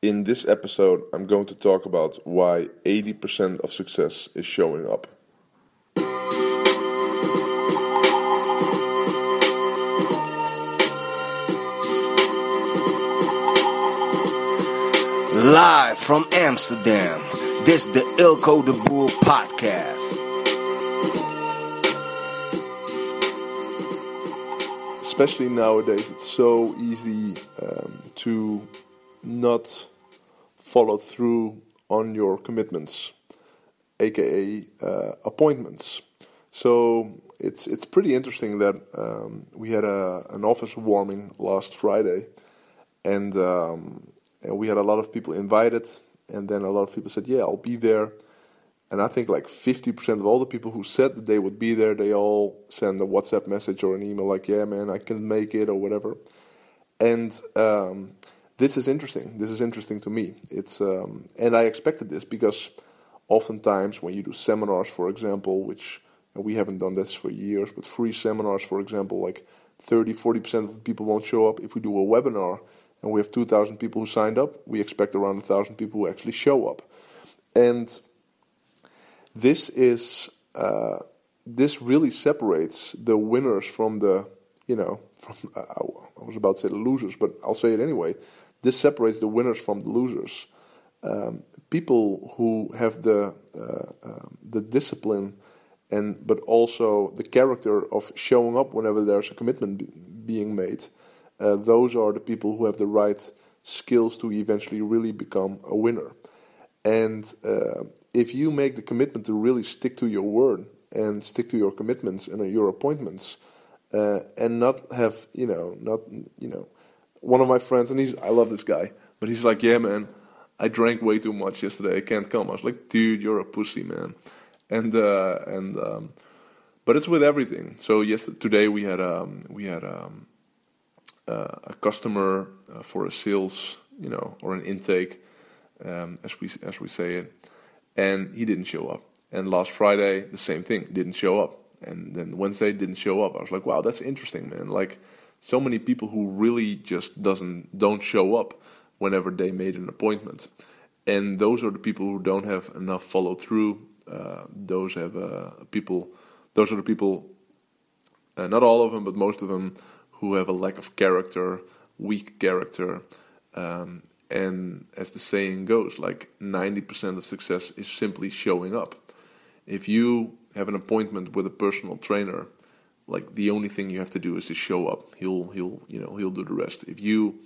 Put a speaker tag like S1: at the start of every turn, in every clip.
S1: In this episode, I'm going to talk about why 80% of success is showing up.
S2: Live from Amsterdam, this is the Eelco de Boer podcast.
S1: Especially nowadays, it's so easy um, to not follow through on your commitments, aka uh, appointments. So it's it's pretty interesting that um, we had a, an office warming last Friday, and um, and we had a lot of people invited, and then a lot of people said, "Yeah, I'll be there." And I think like 50% of all the people who said that they would be there, they all send a WhatsApp message or an email like, "Yeah, man, I can make it" or whatever. And um, this is interesting. This is interesting to me. It's um, and I expected this because oftentimes when you do seminars, for example, which we haven't done this for years, but free seminars, for example, like 30, 40% of the people won't show up. If we do a webinar and we have 2,000 people who signed up, we expect around 1,000 people who actually show up. And this is uh, this really separates the winners from the you know from uh, I was about to say the losers, but I'll say it anyway. This separates the winners from the losers. Um, people who have the uh, um, the discipline and but also the character of showing up whenever there's a commitment be- being made. Uh, those are the people who have the right skills to eventually really become a winner. And uh, if you make the commitment to really stick to your word and stick to your commitments and your appointments, uh, and not have you know not you know one of my friends, and he's I love this guy, but he's like, yeah, man, I drank way too much yesterday. I can't come. I was like, dude, you're a pussy, man. And uh, and um, but it's with everything. So yes, today we had um, we had um, uh, a customer uh, for a sales, you know, or an intake, um, as we as we say it, and he didn't show up. And last Friday, the same thing, didn't show up. And then Wednesday didn't show up. I was like, wow, that's interesting, man. Like so many people who really just doesn't don't show up whenever they made an appointment, and those are the people who don't have enough follow through. Uh, those have uh, people. Those are the people. Uh, not all of them, but most of them who have a lack of character, weak character, um, and as the saying goes, like ninety percent of success is simply showing up. If you have an appointment with a personal trainer like the only thing you have to do is to show up. He'll he'll you know he'll do the rest. If you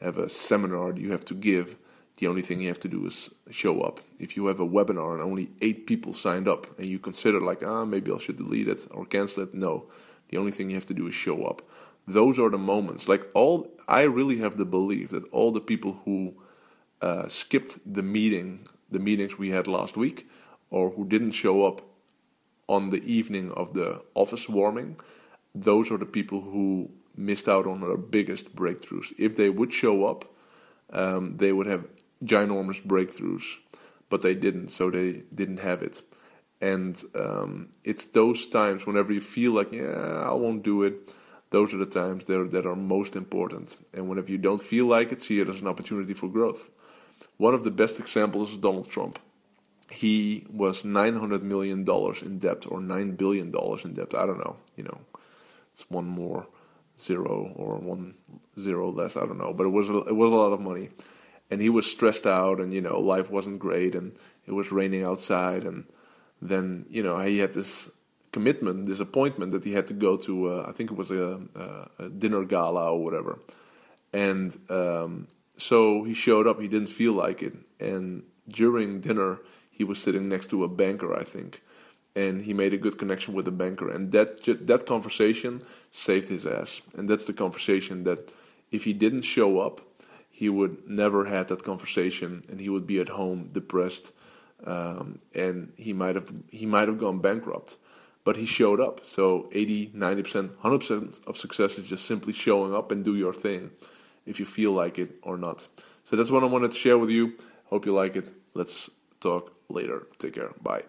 S1: have a seminar you have to give, the only thing you have to do is show up. If you have a webinar and only eight people signed up, and you consider like ah maybe I should delete it or cancel it, no. The only thing you have to do is show up. Those are the moments. Like all, I really have the belief that all the people who uh, skipped the meeting, the meetings we had last week, or who didn't show up on the evening of the office warming, those are the people who missed out on their biggest breakthroughs. If they would show up, um, they would have ginormous breakthroughs, but they didn't, so they didn't have it. And um, it's those times whenever you feel like, yeah, I won't do it. Those are the times that are, that are most important. And whenever you don't feel like it, see it as an opportunity for growth. One of the best examples is Donald Trump he was nine hundred million dollars in debt or nine billion dollars in debt. I don't know. You know, it's one more zero or one zero less. I don't know, but it was a, it was a lot of money, and he was stressed out, and you know, life wasn't great, and it was raining outside, and then you know he had this commitment, this appointment that he had to go to. Uh, I think it was a, a, a, dinner gala or whatever, and um, so he showed up. He didn't feel like it, and during dinner he was sitting next to a banker, I think, and he made a good connection with the banker, and that that conversation saved his ass. And that's the conversation that if he didn't show up, he would never had that conversation, and he would be at home depressed, um, and he might have he might have gone bankrupt. But he showed up. So 80, 90%, 100% of success is just simply showing up and do your thing if you feel like it or not. So that's what I wanted to share with you. Hope you like it. Let's talk later. Take care. Bye.